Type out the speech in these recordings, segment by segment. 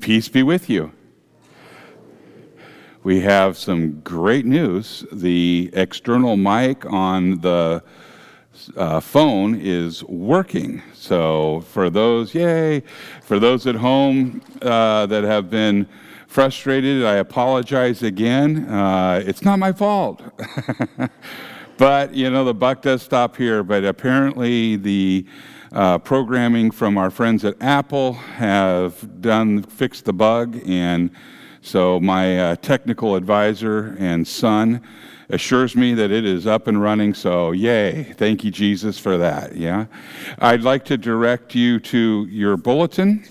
Peace be with you. We have some great news. The external mic on the uh, phone is working. So, for those, yay, for those at home uh, that have been frustrated, I apologize again. Uh, it's not my fault. but, you know, the buck does stop here. But apparently, the uh, programming from our friends at Apple have done fixed the bug, and so my uh, technical advisor and son assures me that it is up and running. So yay! Thank you, Jesus, for that. Yeah, I'd like to direct you to your bulletin.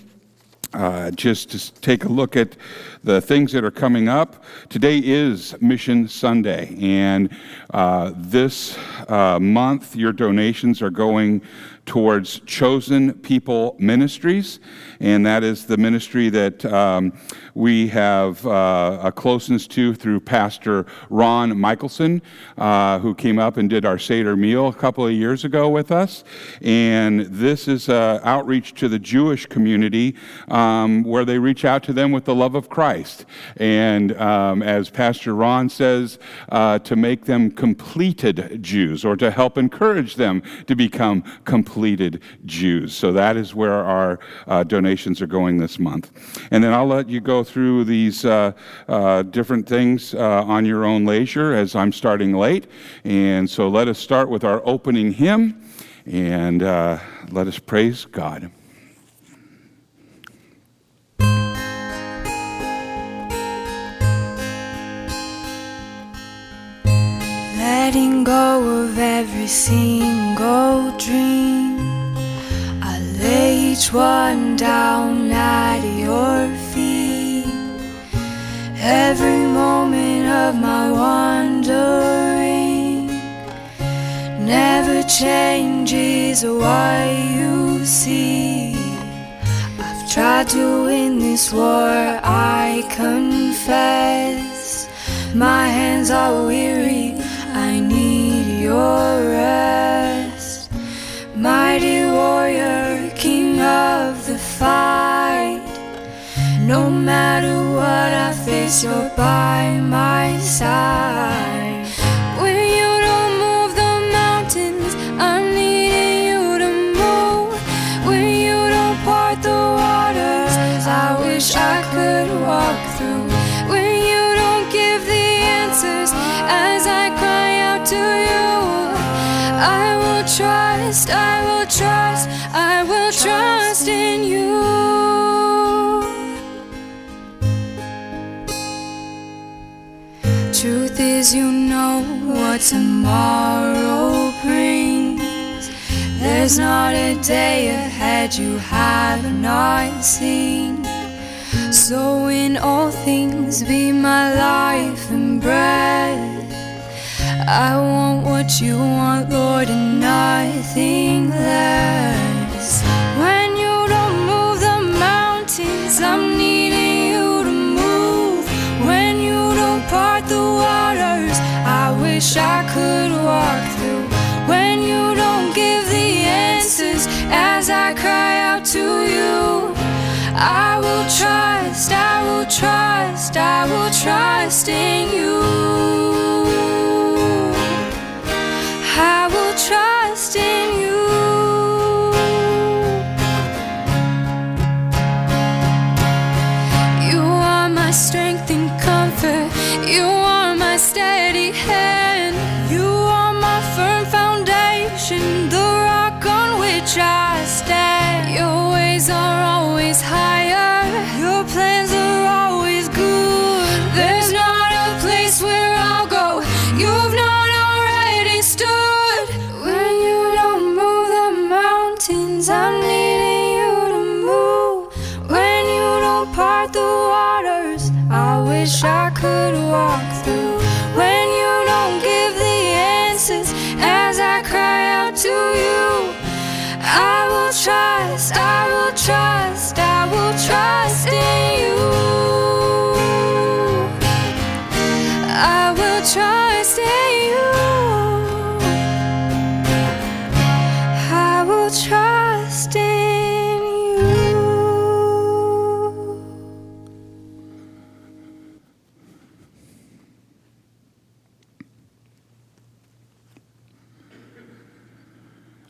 Uh, just to take a look at the things that are coming up. Today is Mission Sunday, and uh, this uh, month your donations are going towards Chosen People Ministries, and that is the ministry that um, we have uh, a closeness to through Pastor Ron Michelson, uh, who came up and did our Seder meal a couple of years ago with us. And this is outreach to the Jewish community um, where they reach out to them with the love of Christ. And um, as Pastor Ron says, uh, to make them completed Jews or to help encourage them to become completed Jews. So that is where our uh, donations are going this month. And then I'll let you go through these uh, uh, different things uh, on your own leisure as I'm starting late. And so let us start with our opening hymn and uh, let us praise God. letting go of every single dream. I lay each one down at your feet. Every moment of my wandering never changes what you see. I've tried to win this war, I confess. My hands are weary I need your rest. Mighty warrior, king of the fight. No matter what I face, you're by my side. When you don't move the mountains, I'm needing you to move. When you don't part the waters, I wish I could walk through. When you don't give the answers as I cry out to you, I will trust, I will trust, I will trust in you. Is, you know what tomorrow brings. There's not a day ahead you have not seen. So, in all things, be my life and breath. I want what you want, Lord, and nothing less. When you don't move the mountains, I'm needing wish I could walk through. When you don't give the answers as I cry out to you. I will trust, I will trust, I will trust in you. trust, I will trust, I will trust in you. I will trust in you. I will trust in you.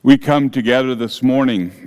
We come together this morning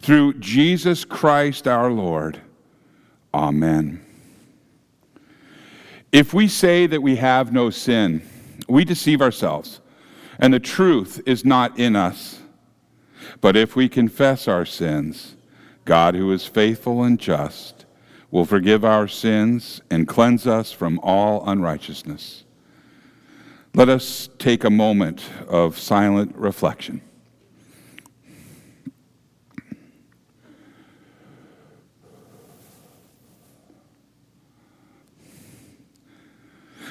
Through Jesus Christ our Lord. Amen. If we say that we have no sin, we deceive ourselves, and the truth is not in us. But if we confess our sins, God, who is faithful and just, will forgive our sins and cleanse us from all unrighteousness. Let us take a moment of silent reflection.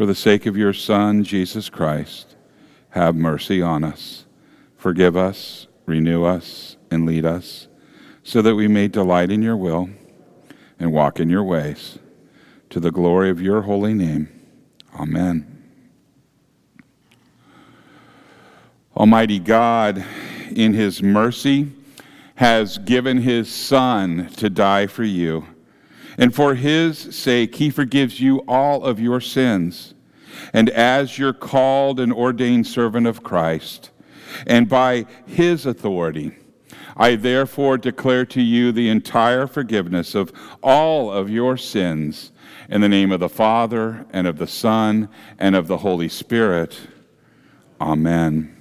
For the sake of your Son, Jesus Christ, have mercy on us. Forgive us, renew us, and lead us, so that we may delight in your will and walk in your ways, to the glory of your holy name. Amen. Almighty God, in his mercy, has given his Son to die for you and for his sake, he forgives you all of your sins. And as your called and ordained servant of Christ, and by his authority, I therefore declare to you the entire forgiveness of all of your sins in the name of the Father, and of the Son, and of the Holy Spirit. Amen.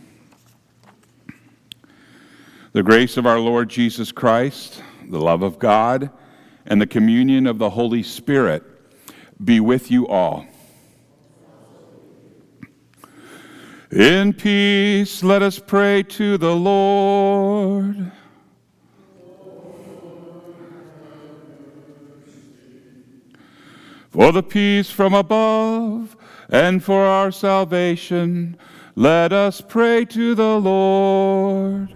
The grace of our Lord Jesus Christ, the love of God, and the communion of the Holy Spirit be with you all. In peace, let us pray to the Lord. For the peace from above and for our salvation, let us pray to the Lord.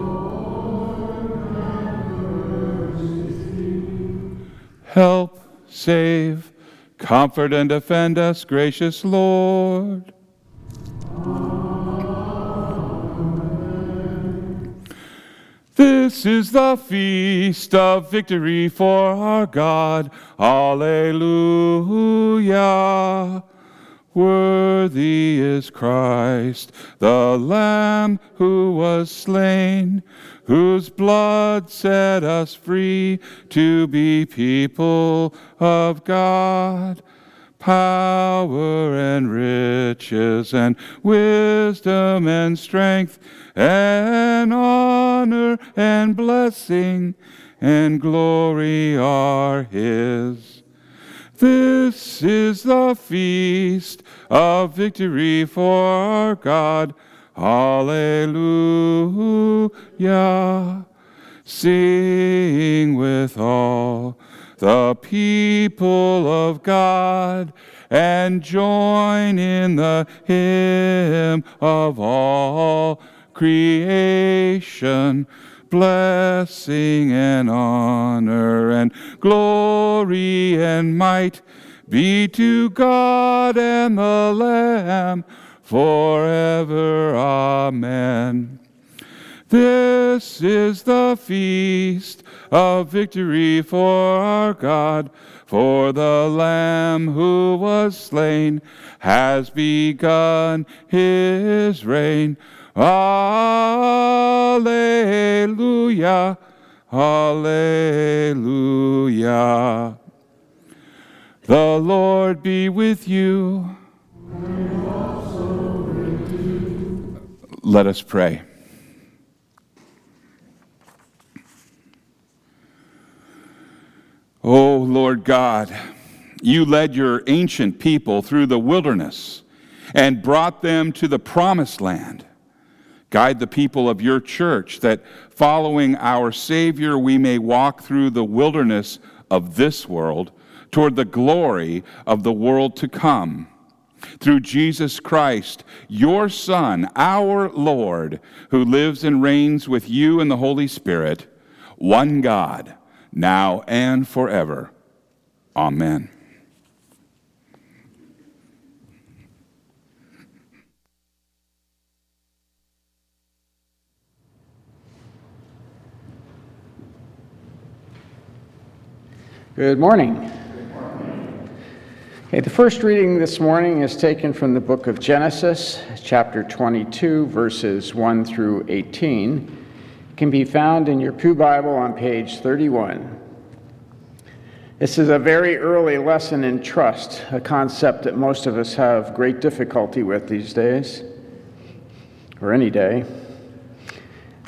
Help, save, comfort, and defend us, gracious Lord. This is the feast of victory for our God. Alleluia. Worthy is Christ, the Lamb who was slain whose blood set us free to be people of God. Power and riches and wisdom and strength and honor and blessing and glory are His. This is the feast of victory for our God. Hallelujah. Sing with all the people of God and join in the hymn of all creation. Blessing and honor and glory and might be to God and the Lamb forever. Amen. This is the feast of victory for our God. For the Lamb who was slain has begun his reign. Alleluia, Alleluia. The Lord be with you. Let us pray. Oh, Lord God, you led your ancient people through the wilderness and brought them to the promised land. Guide the people of your church that following our Savior we may walk through the wilderness of this world toward the glory of the world to come. Through Jesus Christ, your Son, our Lord, who lives and reigns with you in the Holy Spirit, one God now and forever. Amen. Good morning. Okay, the first reading this morning is taken from the book of Genesis, chapter 22, verses 1 through 18 can be found in your Pew Bible on page 31. This is a very early lesson in trust, a concept that most of us have great difficulty with these days, or any day.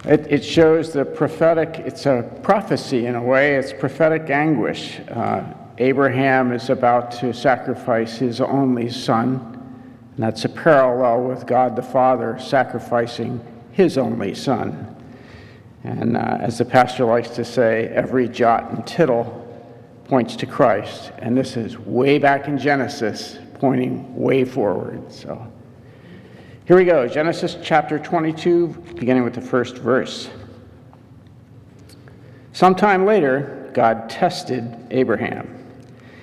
It, it shows the prophetic, it's a prophecy in a way, it's prophetic anguish. Uh, Abraham is about to sacrifice his only son, and that's a parallel with God the Father sacrificing his only son. And uh, as the pastor likes to say, every jot and tittle points to Christ. And this is way back in Genesis, pointing way forward. So here we go Genesis chapter 22, beginning with the first verse. Sometime later, God tested Abraham.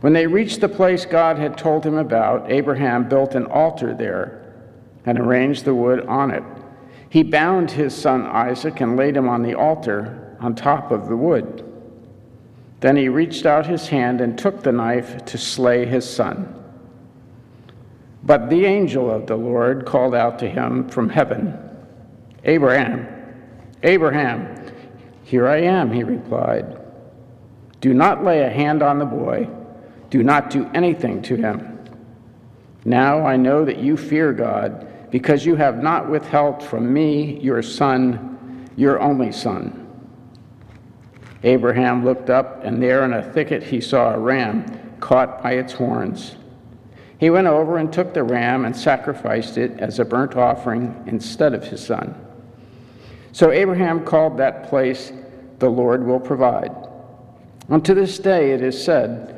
When they reached the place God had told him about, Abraham built an altar there and arranged the wood on it. He bound his son Isaac and laid him on the altar on top of the wood. Then he reached out his hand and took the knife to slay his son. But the angel of the Lord called out to him from heaven, Abraham, Abraham, here I am, he replied. Do not lay a hand on the boy, do not do anything to him. Now I know that you fear God because you have not withheld from me your son, your only son. Abraham looked up, and there in a thicket he saw a ram caught by its horns. He went over and took the ram and sacrificed it as a burnt offering instead of his son. So Abraham called that place, The Lord Will Provide. And to this day it is said,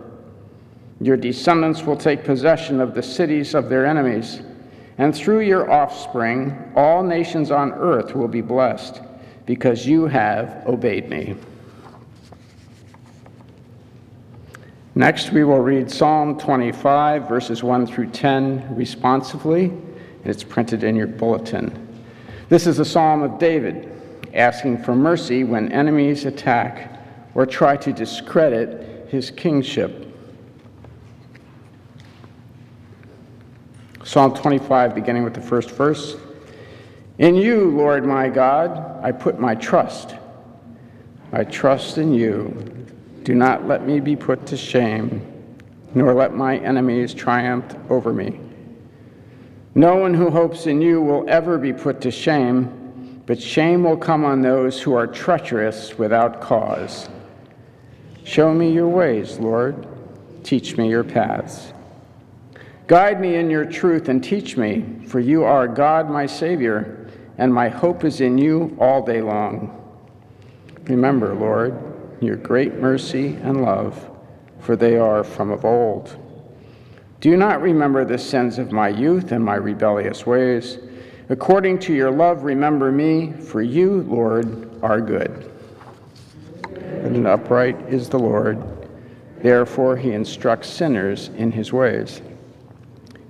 Your descendants will take possession of the cities of their enemies, and through your offspring, all nations on earth will be blessed, because you have obeyed me. Next, we will read Psalm 25, verses 1 through 10, responsively, and it's printed in your bulletin. This is a psalm of David asking for mercy when enemies attack or try to discredit his kingship. Psalm 25, beginning with the first verse. In you, Lord my God, I put my trust. I trust in you. Do not let me be put to shame, nor let my enemies triumph over me. No one who hopes in you will ever be put to shame, but shame will come on those who are treacherous without cause. Show me your ways, Lord. Teach me your paths. Guide me in your truth and teach me, for you are God, my Savior, and my hope is in you all day long. Remember, Lord, your great mercy and love, for they are from of old. Do not remember the sins of my youth and my rebellious ways. According to your love, remember me, for you, Lord, are good. And upright is the Lord. Therefore, he instructs sinners in his ways.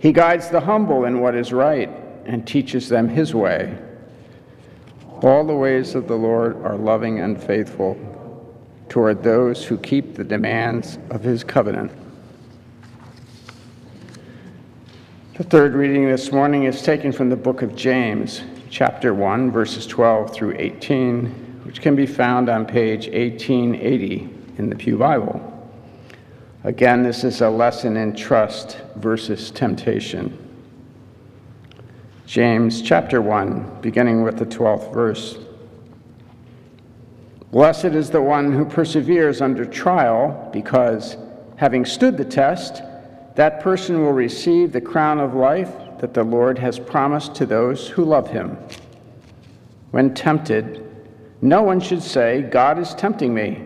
He guides the humble in what is right and teaches them his way. All the ways of the Lord are loving and faithful toward those who keep the demands of his covenant. The third reading this morning is taken from the book of James, chapter 1, verses 12 through 18, which can be found on page 1880 in the Pew Bible. Again, this is a lesson in trust versus temptation. James chapter 1, beginning with the 12th verse. Blessed is the one who perseveres under trial, because, having stood the test, that person will receive the crown of life that the Lord has promised to those who love him. When tempted, no one should say, God is tempting me.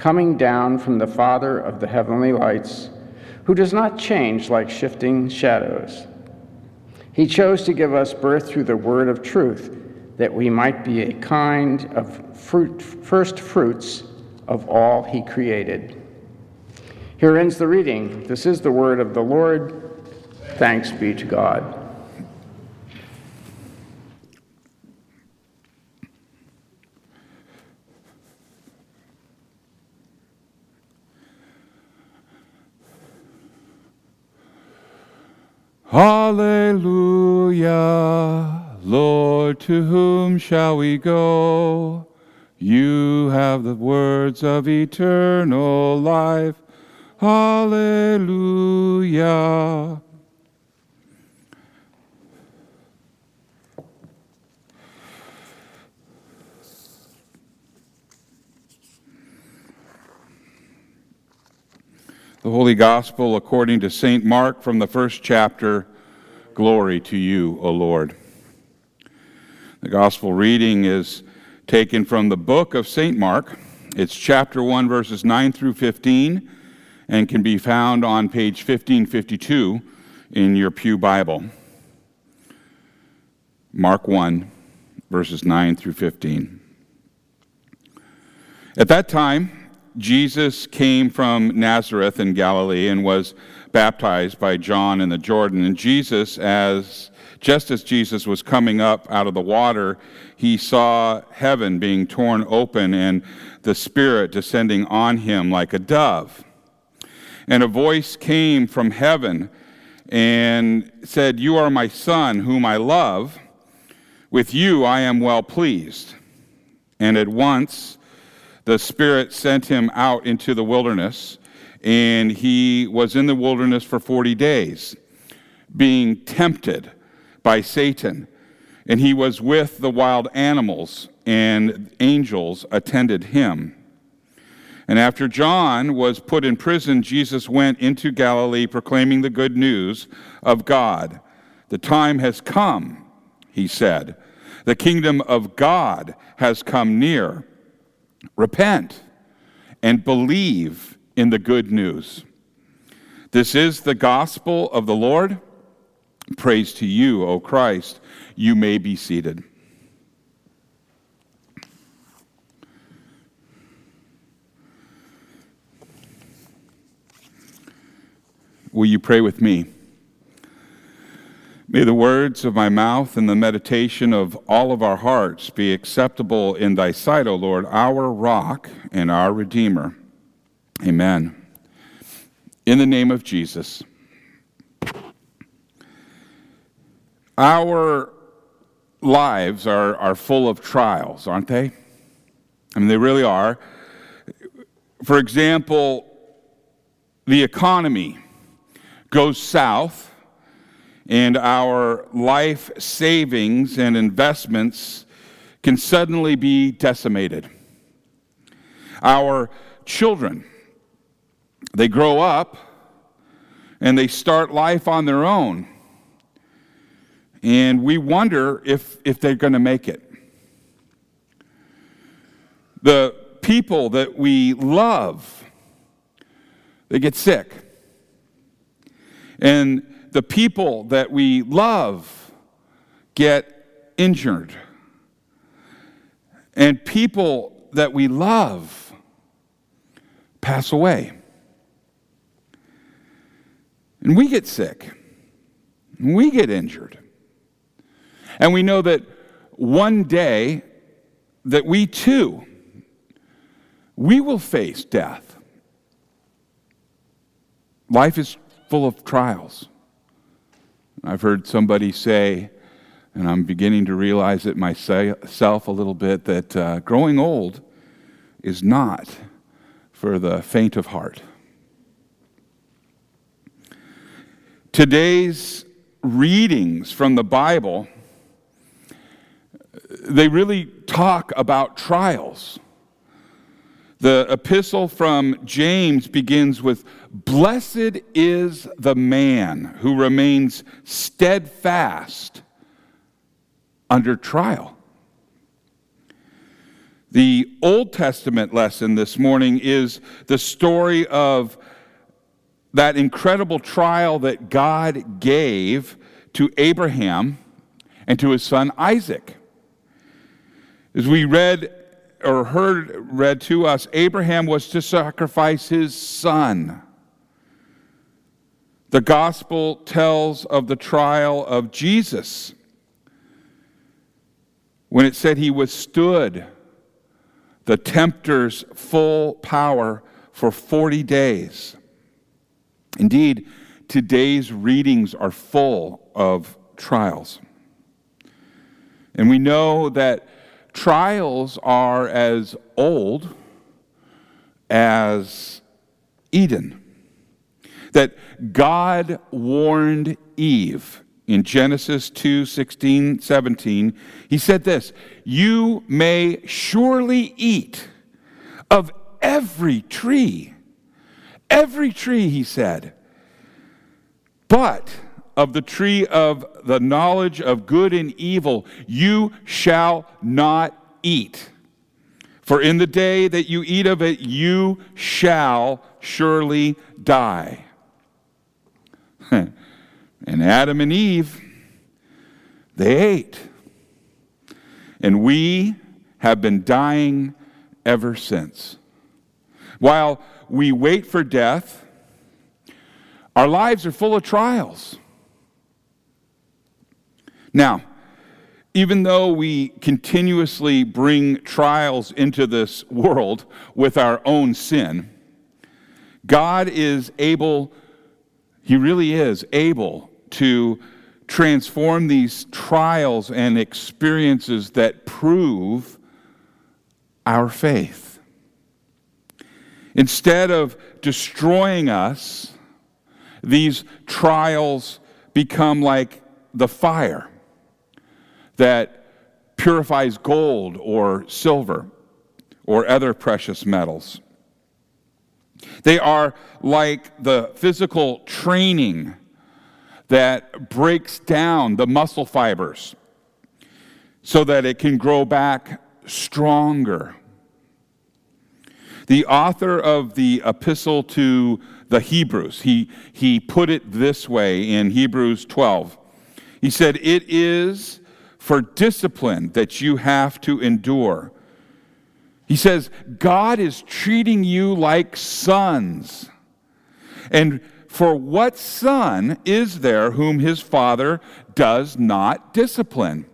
coming down from the Father of the heavenly lights, who does not change like shifting shadows. He chose to give us birth through the word of truth that we might be a kind of fruit, first fruits of all he created. Here ends the reading. This is the word of the Lord. Thanks be to God. Hallelujah. Lord, to whom shall we go? You have the words of eternal life. Hallelujah. The Holy Gospel according to St. Mark from the first chapter. Glory to you, O Lord. The gospel reading is taken from the book of St. Mark. It's chapter 1, verses 9 through 15, and can be found on page 1552 in your Pew Bible. Mark 1, verses 9 through 15. At that time, Jesus came from Nazareth in Galilee and was baptized by John in the Jordan. And Jesus, as just as Jesus was coming up out of the water, he saw heaven being torn open and the Spirit descending on him like a dove. And a voice came from heaven and said, You are my son, whom I love. With you I am well pleased. And at once the Spirit sent him out into the wilderness, and he was in the wilderness for 40 days, being tempted by Satan. And he was with the wild animals, and angels attended him. And after John was put in prison, Jesus went into Galilee proclaiming the good news of God. The time has come, he said. The kingdom of God has come near. Repent and believe in the good news. This is the gospel of the Lord. Praise to you, O Christ. You may be seated. Will you pray with me? May the words of my mouth and the meditation of all of our hearts be acceptable in thy sight, O Lord, our rock and our redeemer. Amen. In the name of Jesus. Our lives are, are full of trials, aren't they? I mean, they really are. For example, the economy goes south, and our life savings and investments can suddenly be decimated. Our children, they grow up and they start life on their own. And we wonder if, if they're going to make it. The people that we love, they get sick. And the people that we love get injured. And people that we love pass away. And we get sick. And we get injured. And we know that one day that we too we will face death. Life is full of trials. I've heard somebody say, and I'm beginning to realize it myself a little bit, that uh, growing old is not for the faint of heart. Today's readings from the Bible, they really talk about trials. The epistle from James begins with Blessed is the man who remains steadfast under trial. The Old Testament lesson this morning is the story of that incredible trial that God gave to Abraham and to his son Isaac. As we read or heard read to us, Abraham was to sacrifice his son. The gospel tells of the trial of Jesus when it said he withstood the tempter's full power for 40 days. Indeed, today's readings are full of trials. And we know that trials are as old as Eden. That God warned Eve in Genesis 2 16, 17. He said this You may surely eat of every tree. Every tree, he said. But of the tree of the knowledge of good and evil you shall not eat. For in the day that you eat of it, you shall surely die. and Adam and Eve, they ate. And we have been dying ever since. While we wait for death, our lives are full of trials. Now, even though we continuously bring trials into this world with our own sin, God is able, He really is able to transform these trials and experiences that prove our faith. Instead of destroying us, these trials become like the fire that purifies gold or silver or other precious metals. They are like the physical training that breaks down the muscle fibers so that it can grow back stronger. The author of the epistle to the Hebrews, he, he put it this way in Hebrews 12. He said, It is for discipline that you have to endure. He says, God is treating you like sons. And for what son is there whom his father does not discipline?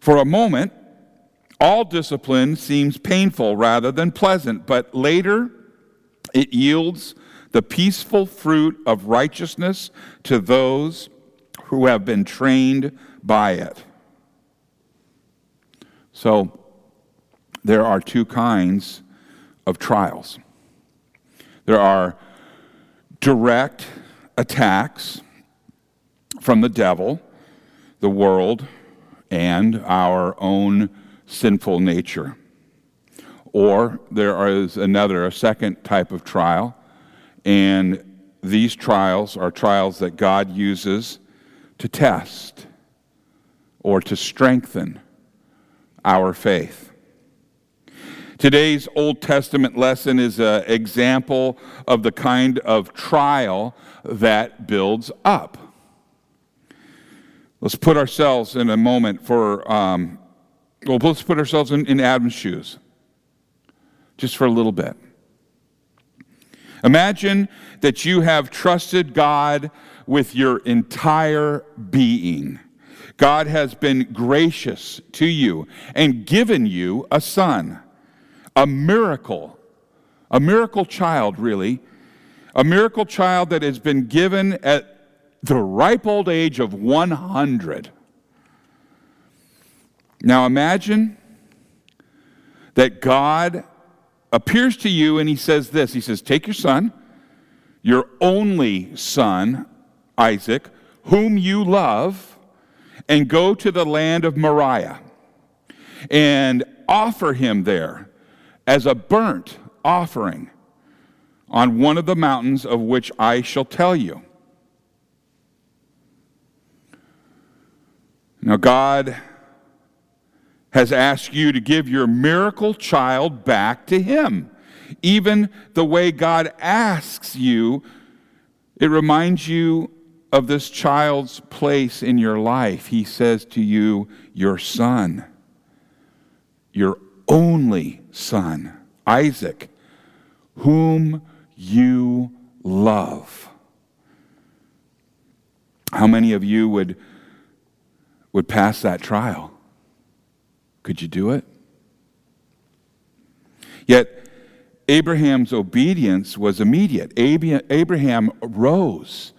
For a moment, all discipline seems painful rather than pleasant, but later it yields the peaceful fruit of righteousness to those who have been trained by it. So, there are two kinds of trials there are direct attacks from the devil, the world, and our own sinful nature. Or there is another, a second type of trial, and these trials are trials that God uses to test or to strengthen our faith. Today's Old Testament lesson is an example of the kind of trial that builds up. Let's put ourselves in a moment for, um, well, let's put ourselves in, in Adam's shoes, just for a little bit. Imagine that you have trusted God with your entire being. God has been gracious to you and given you a son, a miracle, a miracle child, really, a miracle child that has been given at the ripe old age of 100. Now imagine that God appears to you and he says this He says, Take your son, your only son, Isaac, whom you love, and go to the land of Moriah and offer him there as a burnt offering on one of the mountains of which I shall tell you. Now, God has asked you to give your miracle child back to Him. Even the way God asks you, it reminds you of this child's place in your life. He says to you, Your son, your only son, Isaac, whom you love. How many of you would would pass that trial. Could you do it? Yet, Abraham's obedience was immediate. Abraham rose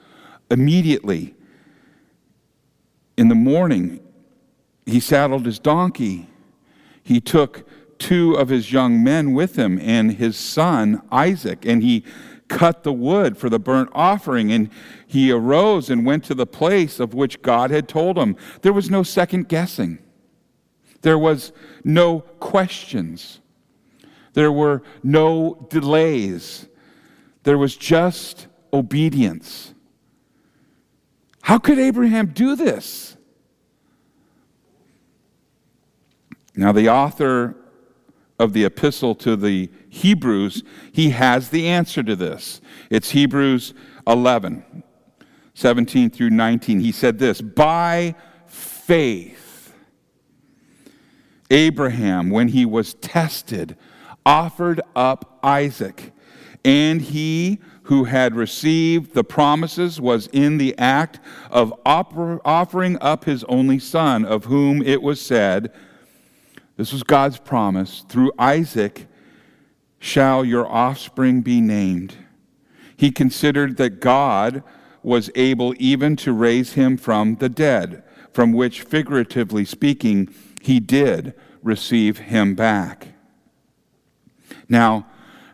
immediately. In the morning, he saddled his donkey. He took two of his young men with him and his son Isaac, and he cut the wood for the burnt offering, and he arose and went to the place of which God had told him. There was no second guessing, there was no questions, there were no delays, there was just obedience. How could Abraham do this? Now, the author of the epistle to the Hebrews, he has the answer to this. It's Hebrews 11, 17 through 19. He said this By faith, Abraham, when he was tested, offered up Isaac, and he who had received the promises was in the act of offering up his only son, of whom it was said, this was God's promise through Isaac, shall your offspring be named. He considered that God was able even to raise him from the dead, from which, figuratively speaking, he did receive him back. Now,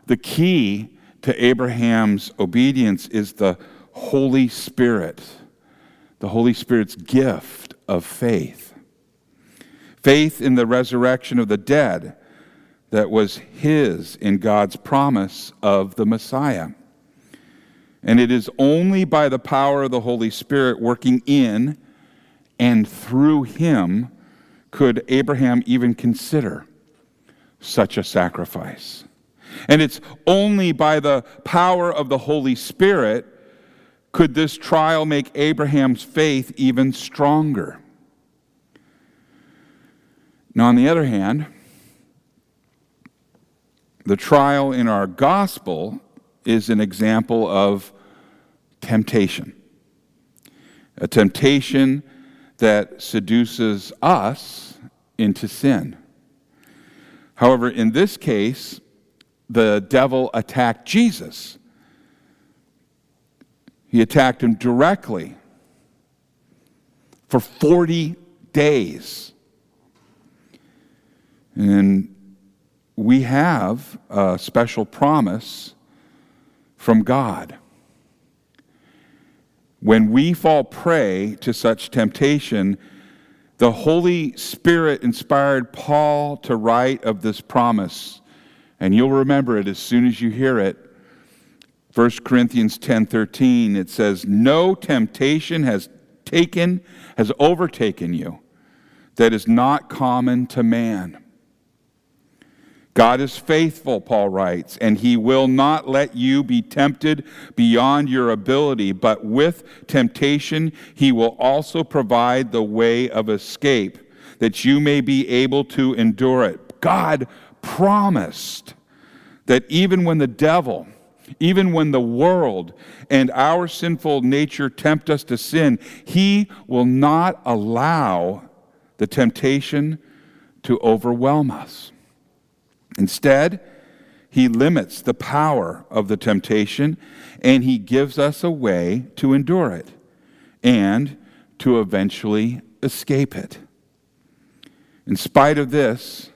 the key to Abraham's obedience is the Holy Spirit, the Holy Spirit's gift of faith. Faith in the resurrection of the dead that was his in God's promise of the Messiah. And it is only by the power of the Holy Spirit working in and through him could Abraham even consider such a sacrifice. And it's only by the power of the Holy Spirit could this trial make Abraham's faith even stronger. Now, on the other hand, the trial in our gospel is an example of temptation. A temptation that seduces us into sin. However, in this case, the devil attacked Jesus. He attacked him directly for 40 days. And we have a special promise from God. When we fall prey to such temptation, the Holy Spirit inspired Paul to write of this promise. And you'll remember it as soon as you hear it. 1 Corinthians 10:13 it says no temptation has taken has overtaken you that is not common to man. God is faithful, Paul writes, and he will not let you be tempted beyond your ability, but with temptation, he will also provide the way of escape that you may be able to endure it. God promised that even when the devil, even when the world and our sinful nature tempt us to sin, he will not allow the temptation to overwhelm us. Instead, he limits the power of the temptation and he gives us a way to endure it and to eventually escape it. In spite of this,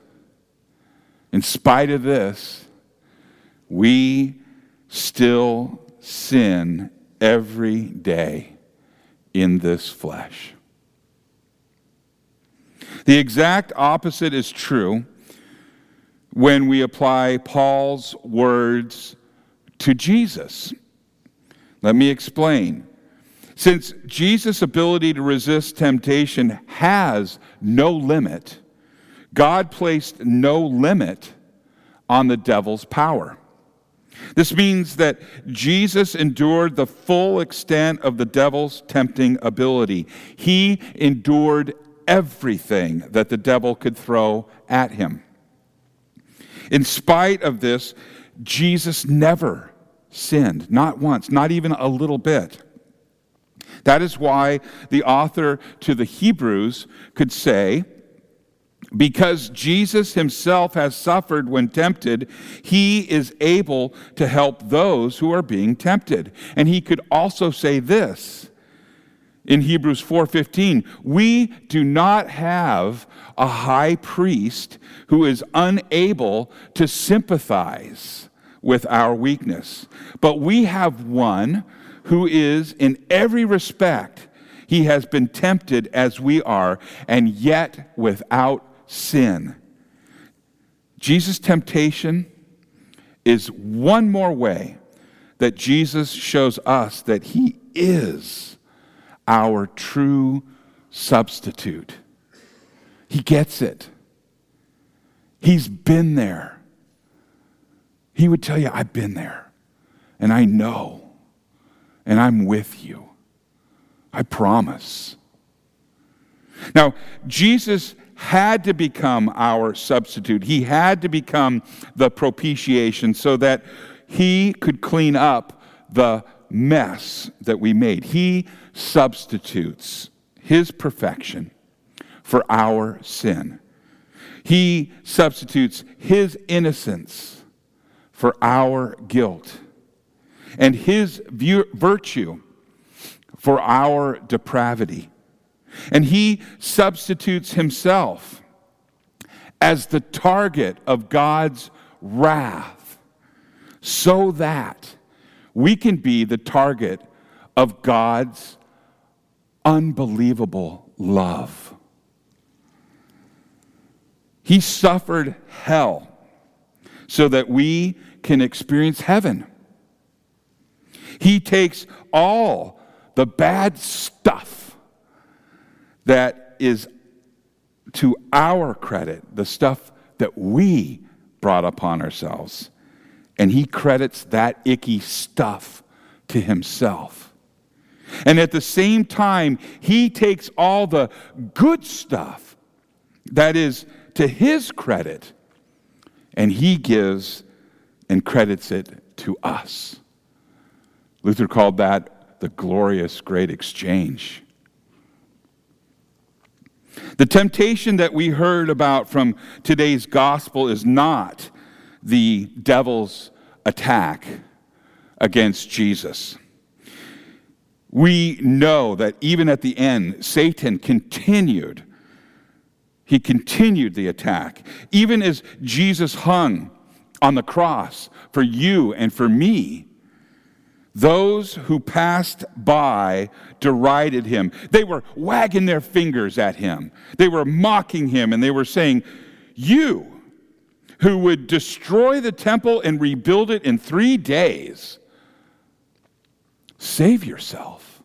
in spite of this, we still sin every day in this flesh. The exact opposite is true when we apply Paul's words to Jesus. Let me explain. Since Jesus' ability to resist temptation has no limit, God placed no limit on the devil's power. This means that Jesus endured the full extent of the devil's tempting ability. He endured everything that the devil could throw at him. In spite of this, Jesus never sinned, not once, not even a little bit. That is why the author to the Hebrews could say, because Jesus himself has suffered when tempted, he is able to help those who are being tempted. And he could also say this in Hebrews 4:15, we do not have a high priest who is unable to sympathize with our weakness, but we have one who is in every respect he has been tempted as we are and yet without sin. Jesus' temptation is one more way that Jesus shows us that he is our true substitute. He gets it. He's been there. He would tell you, I've been there, and I know, and I'm with you. I promise. Now, Jesus had to become our substitute. He had to become the propitiation so that he could clean up the mess that we made. He substitutes his perfection for our sin. He substitutes his innocence for our guilt, and his virtue for our depravity. And he substitutes himself as the target of God's wrath so that we can be the target of God's unbelievable love. He suffered hell so that we can experience heaven. He takes all the bad stuff that is to our credit, the stuff that we brought upon ourselves, and he credits that icky stuff to himself. And at the same time, he takes all the good stuff that is to his credit, and he gives and credits it to us. Luther called that the glorious great exchange. The temptation that we heard about from today's gospel is not the devil's attack against Jesus. We know that even at the end, Satan continued he continued the attack. Even as Jesus hung on the cross for you and for me, those who passed by derided him. They were wagging their fingers at him. They were mocking him and they were saying, You who would destroy the temple and rebuild it in three days, save yourself.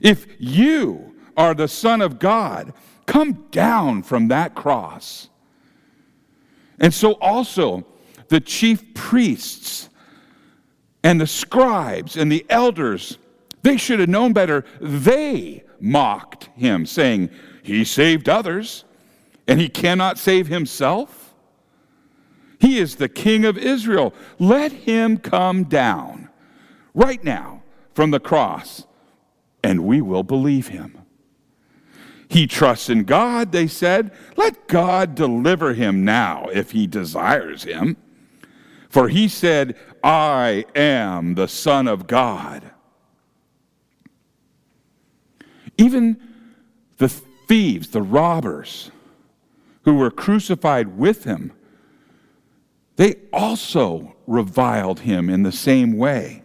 If you are the Son of God, Come down from that cross. And so also the chief priests and the scribes and the elders, they should have known better. They mocked him, saying, He saved others, and he cannot save himself. He is the king of Israel. Let him come down right now from the cross, and we will believe him. He trusts in God, they said. Let God deliver him now if he desires him. For he said, I am the Son of God. Even the thieves, the robbers who were crucified with him, they also reviled him in the same way.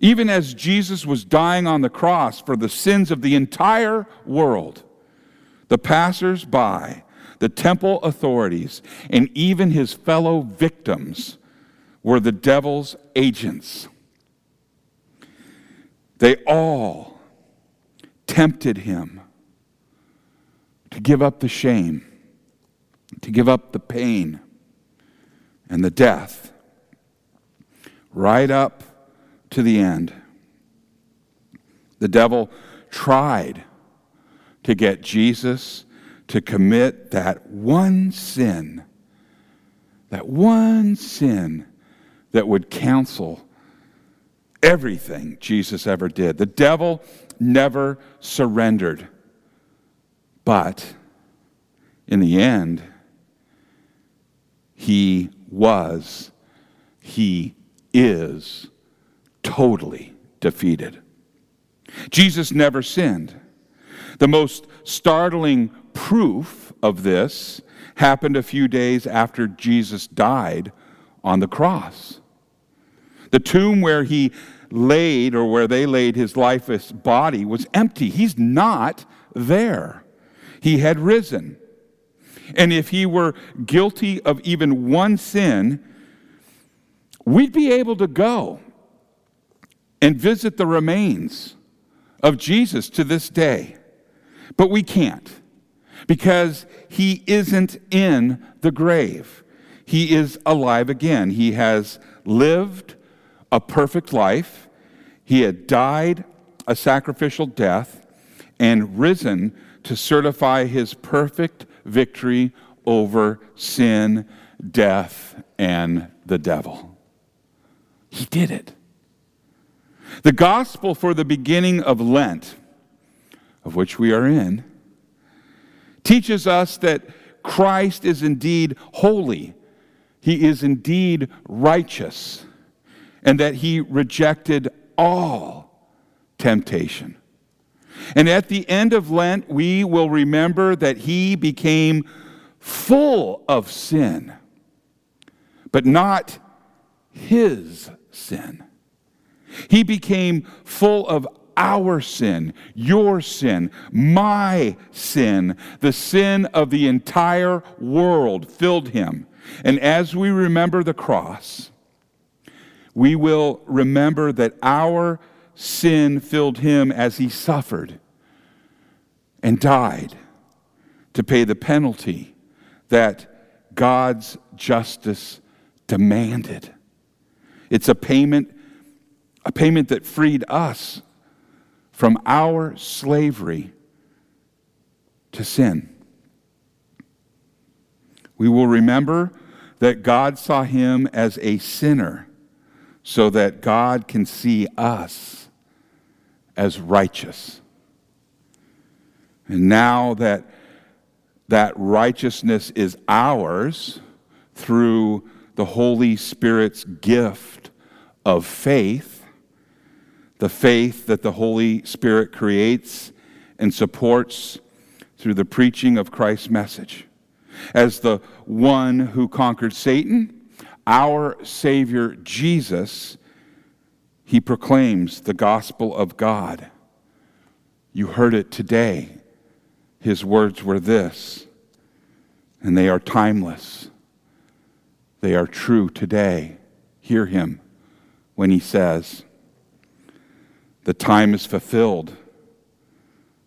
Even as Jesus was dying on the cross for the sins of the entire world, the passers by, the temple authorities, and even his fellow victims were the devil's agents. They all tempted him to give up the shame, to give up the pain and the death, right up to the end. The devil tried to get Jesus to commit that one sin, that one sin that would cancel everything Jesus ever did. The devil never surrendered. But in the end, he was, he is totally defeated. Jesus never sinned. The most startling proof of this happened a few days after Jesus died on the cross. The tomb where he laid, or where they laid his lifeless body, was empty. He's not there. He had risen. And if he were guilty of even one sin, we'd be able to go and visit the remains of Jesus to this day. But we can't because he isn't in the grave. He is alive again. He has lived a perfect life. He had died a sacrificial death and risen to certify his perfect victory over sin, death, and the devil. He did it. The gospel for the beginning of Lent, of which we are in, teaches us that Christ is indeed holy. he is indeed righteous and that he rejected all temptation. And at the end of Lent, we will remember that he became full of sin, but not his sin. He became full of our sin, your sin, my sin, the sin of the entire world filled him. And as we remember the cross, we will remember that our sin filled him as he suffered and died to pay the penalty that God's justice demanded. It's a payment a payment that freed us from our slavery to sin. We will remember that God saw him as a sinner so that God can see us as righteous. And now that that righteousness is ours through the Holy Spirit's gift of faith, the faith that the Holy Spirit creates and supports through the preaching of Christ's message. As the one who conquered Satan, our Savior Jesus, he proclaims the gospel of God. You heard it today. His words were this, and they are timeless. They are true today. Hear him when he says, The time is fulfilled,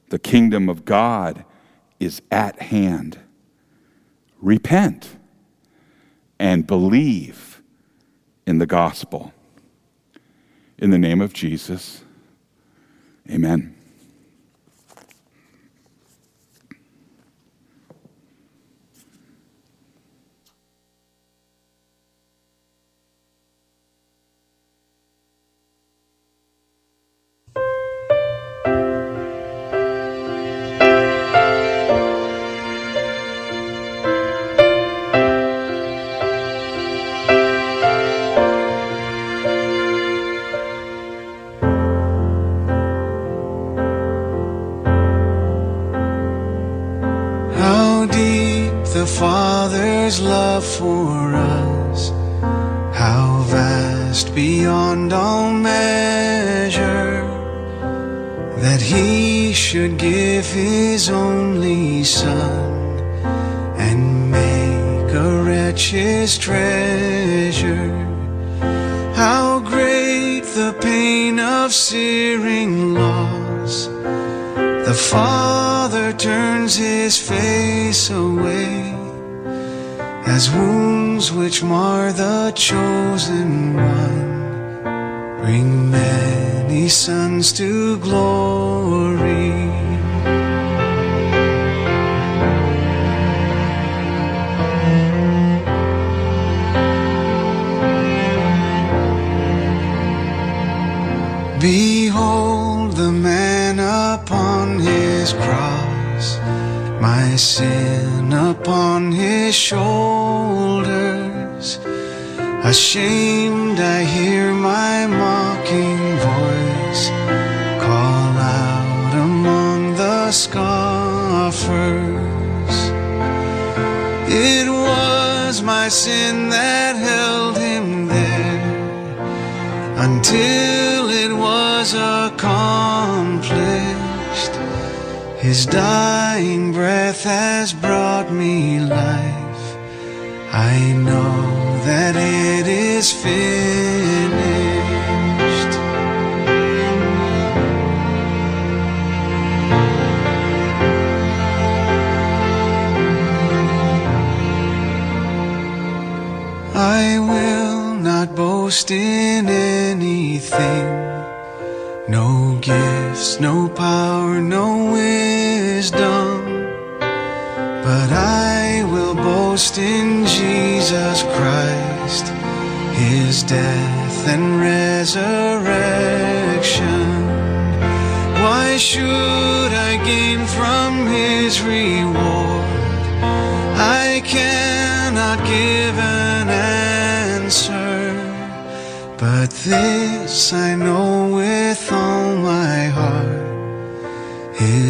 the kingdom of God is at hand. Repent and believe in the gospel. In the name of Jesus, amen. The Father's love for us, how vast beyond all measure, that He should give His only Son and make a wretch His treasure. How great the pain of searing loss! The Father turns his face away as wounds which mar the chosen one bring many sons to glory. Behold the man upon his cross, my sin upon his shoulders. Ashamed, I hear my mocking voice call out among the scoffers. It was my sin that held him there until it was accomplished. His dying breath has brought me life. I know that it is finished. I will not boast in anything. No gifts, no power, no wisdom. But I will boast in Jesus Christ, His death and resurrection. Why should I gain from His reward? I cannot give an answer, but this I know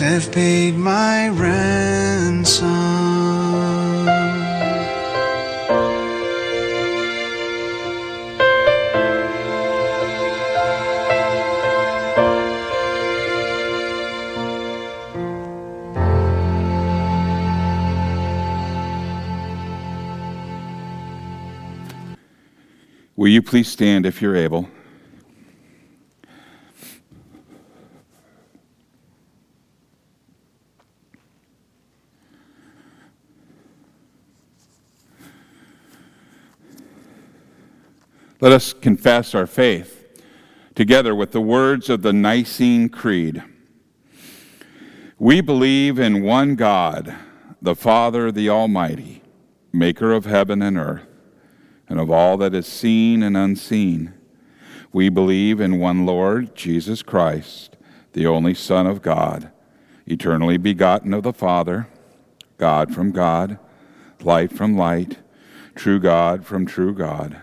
have paid my ransom. Will you please stand if you're able? Let us confess our faith together with the words of the Nicene Creed. We believe in one God, the Father, the Almighty, maker of heaven and earth and of all that is seen and unseen. We believe in one Lord, Jesus Christ, the only Son of God, eternally begotten of the Father, God from God, light from light, true God from true God,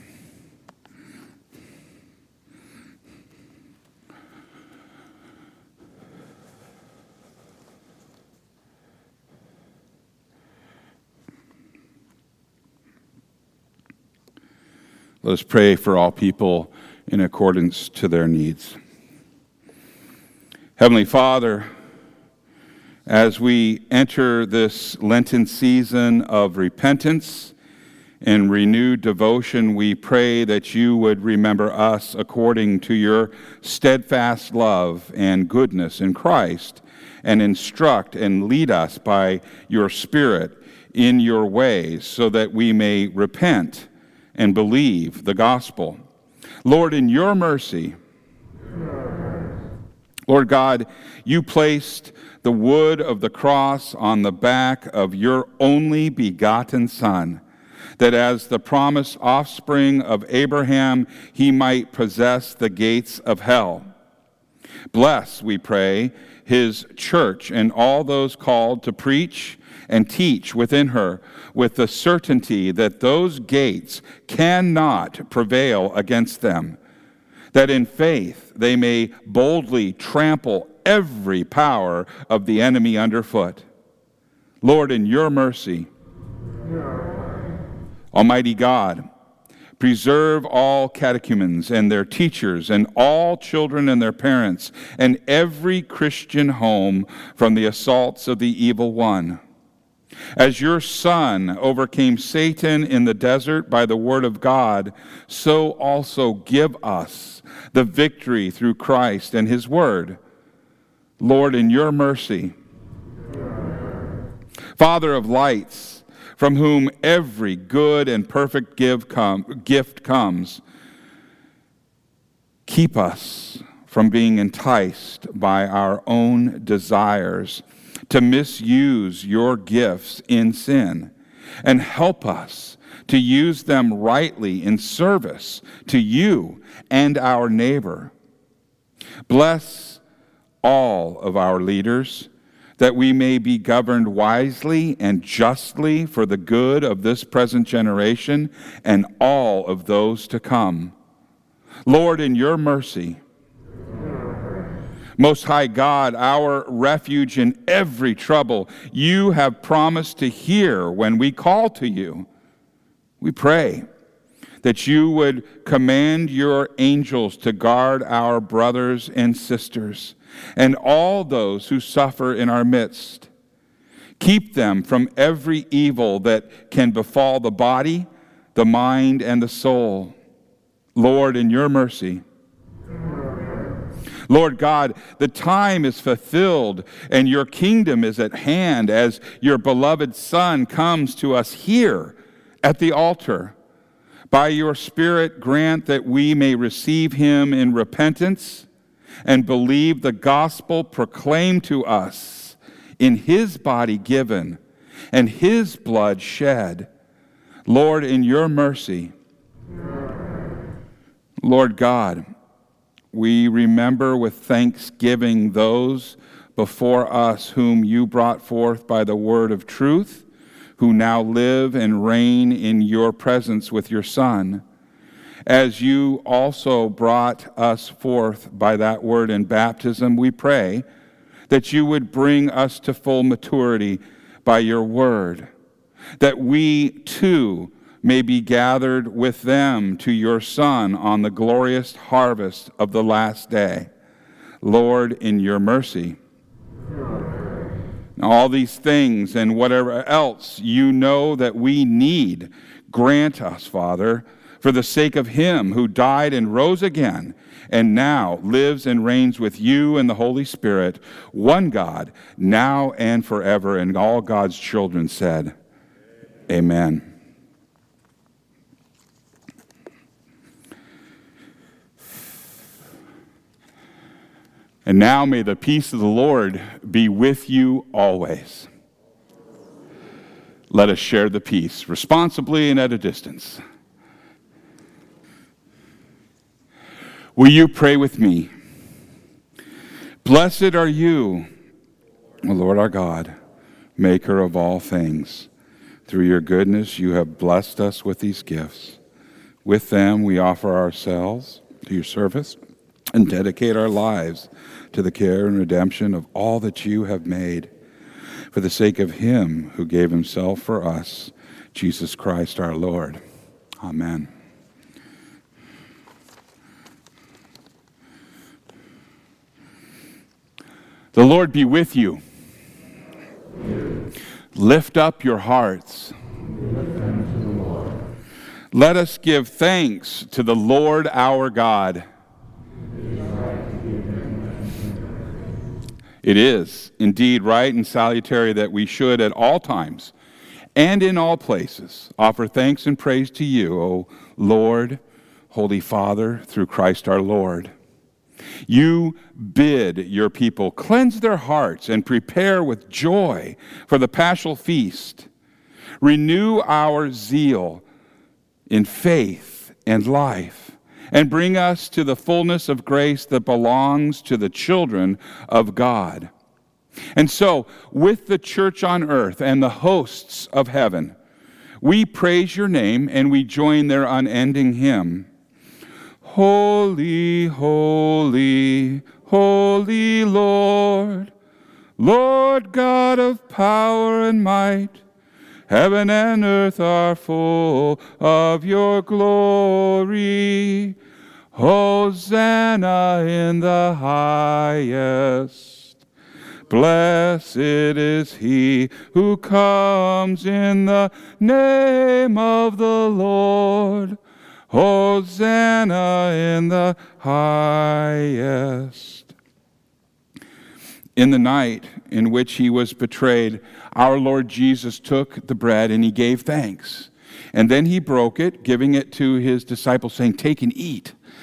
Let us pray for all people in accordance to their needs. Heavenly Father, as we enter this Lenten season of repentance and renewed devotion, we pray that you would remember us according to your steadfast love and goodness in Christ, and instruct and lead us by your Spirit in your ways so that we may repent and believe the gospel. Lord, in your mercy, Lord God, you placed the wood of the cross on the back of your only begotten Son, that as the promised offspring of Abraham, he might possess the gates of hell. Bless, we pray, his church and all those called to preach and teach within her with the certainty that those gates cannot prevail against them, that in faith they may boldly trample every power of the enemy underfoot. Lord, in your mercy, Almighty God, Preserve all catechumens and their teachers, and all children and their parents, and every Christian home from the assaults of the evil one. As your Son overcame Satan in the desert by the word of God, so also give us the victory through Christ and his word. Lord, in your mercy, Father of lights, from whom every good and perfect gift comes, keep us from being enticed by our own desires to misuse your gifts in sin, and help us to use them rightly in service to you and our neighbor. Bless all of our leaders that we may be governed wisely and justly for the good of this present generation and all of those to come. Lord, in your mercy, most High God, our refuge in every trouble, you have promised to hear when we call to you. We pray that you would command your angels to guard our brothers and sisters and all those who suffer in our midst. Keep them from every evil that can befall the body, the mind, and the soul. Lord, in your mercy, Lord God, the time is fulfilled and your kingdom is at hand as your beloved Son comes to us here at the altar. By your Spirit, grant that we may receive him in repentance and believe the gospel proclaimed to us in his body given and his blood shed. Lord, in your mercy, Lord God, we remember with thanksgiving those before us whom you brought forth by the word of truth, who now live and reign in your presence with your Son. As you also brought us forth by that word in baptism, we pray that you would bring us to full maturity by your word, that we too may be gathered with them to your Son on the glorious harvest of the last day. Lord, in your mercy. All these things and whatever else you know that we need, grant us, Father for the sake of him who died and rose again, and now lives and reigns with you and the Holy Spirit, one God, now and forever. And all God's children said, Amen. And now may the peace of the Lord be with you always. Let us share the peace responsibly and at a distance. Will you pray with me? Blessed are you, O Lord our God, maker of all things. Through your goodness, you have blessed us with these gifts. With them, we offer ourselves to your service and dedicate our lives to the care and redemption of all that you have made. For the sake of him who gave himself for us, Jesus Christ our Lord. Amen. The Lord be with you. Lift up your hearts. Let us give thanks to the Lord our God. It is indeed right and salutary that we should at all times and in all places offer thanks and praise to you, O Lord, Holy Father, through Christ our Lord you bid your people cleanse their hearts and prepare with joy for the paschal feast. Renew our zeal in faith and life, and bring us to the fullness of grace that belongs to the children of God. And so, with the church on earth and the hosts of heaven, we praise your name and we join their unending hymn. Holy, holy, holy Lord, Lord God of power and might, heaven and earth are full of your glory. Hosanna in the highest. Blessed is he who comes in the name of the Lord. Hosanna in the highest. In the night in which he was betrayed, our Lord Jesus took the bread and he gave thanks. And then he broke it, giving it to his disciples, saying, Take and eat.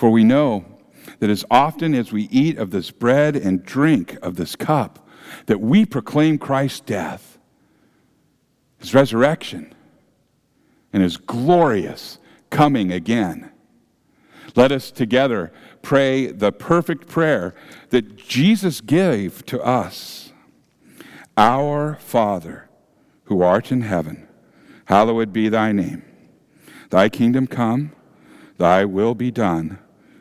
For we know that as often as we eat of this bread and drink of this cup, that we proclaim Christ's death, his resurrection, and his glorious coming again. Let us together pray the perfect prayer that Jesus gave to us. Our Father, who art in heaven, hallowed be thy name. Thy kingdom come, thy will be done,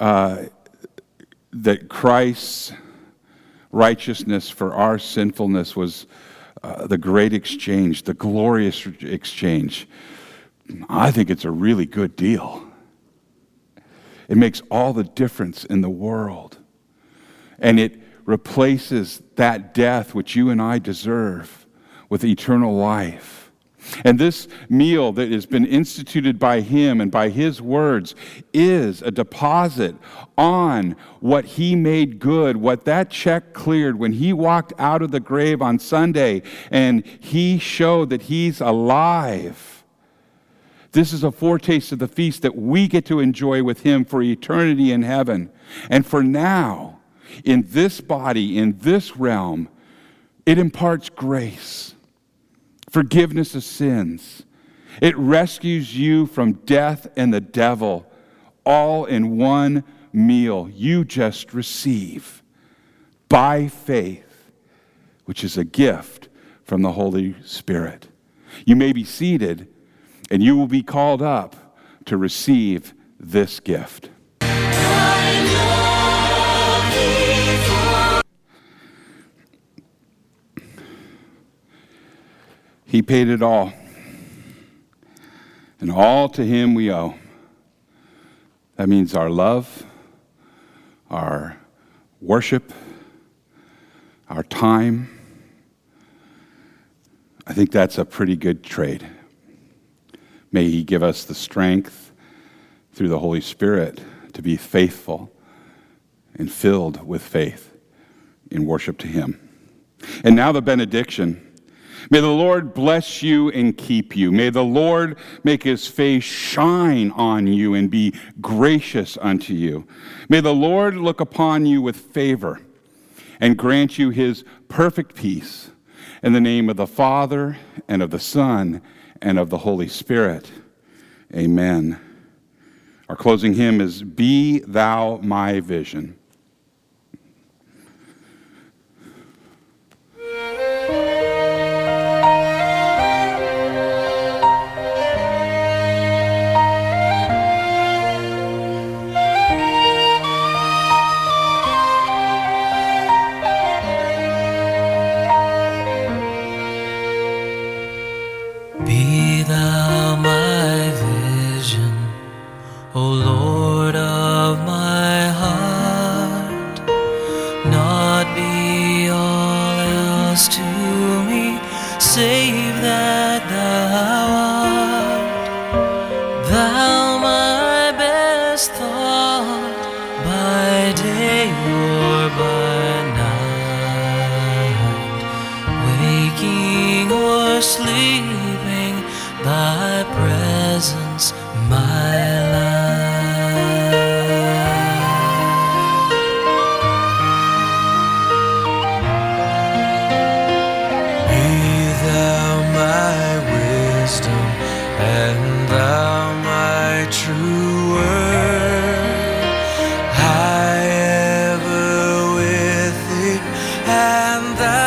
uh, that Christ's righteousness for our sinfulness was uh, the great exchange, the glorious exchange. I think it's a really good deal. It makes all the difference in the world. And it replaces that death which you and I deserve with eternal life. And this meal that has been instituted by him and by his words is a deposit on what he made good, what that check cleared when he walked out of the grave on Sunday and he showed that he's alive this is a foretaste of the feast that we get to enjoy with Him for eternity in heaven. And for now, in this body, in this realm, it imparts grace, forgiveness of sins. It rescues you from death and the devil, all in one meal you just receive by faith, which is a gift from the Holy Spirit. You may be seated and you will be called up to receive this gift. He paid it all. And all to Him we owe. That means our love, our worship, our time. I think that's a pretty good trade. May He give us the strength through the Holy Spirit to be faithful and filled with faith in worship to Him. And now the benediction. May the Lord bless you and keep you. May the Lord make his face shine on you and be gracious unto you. May the Lord look upon you with favor and grant you his perfect peace. In the name of the Father and of the Son and of the Holy Spirit. Amen. Our closing hymn is Be Thou My Vision. And thou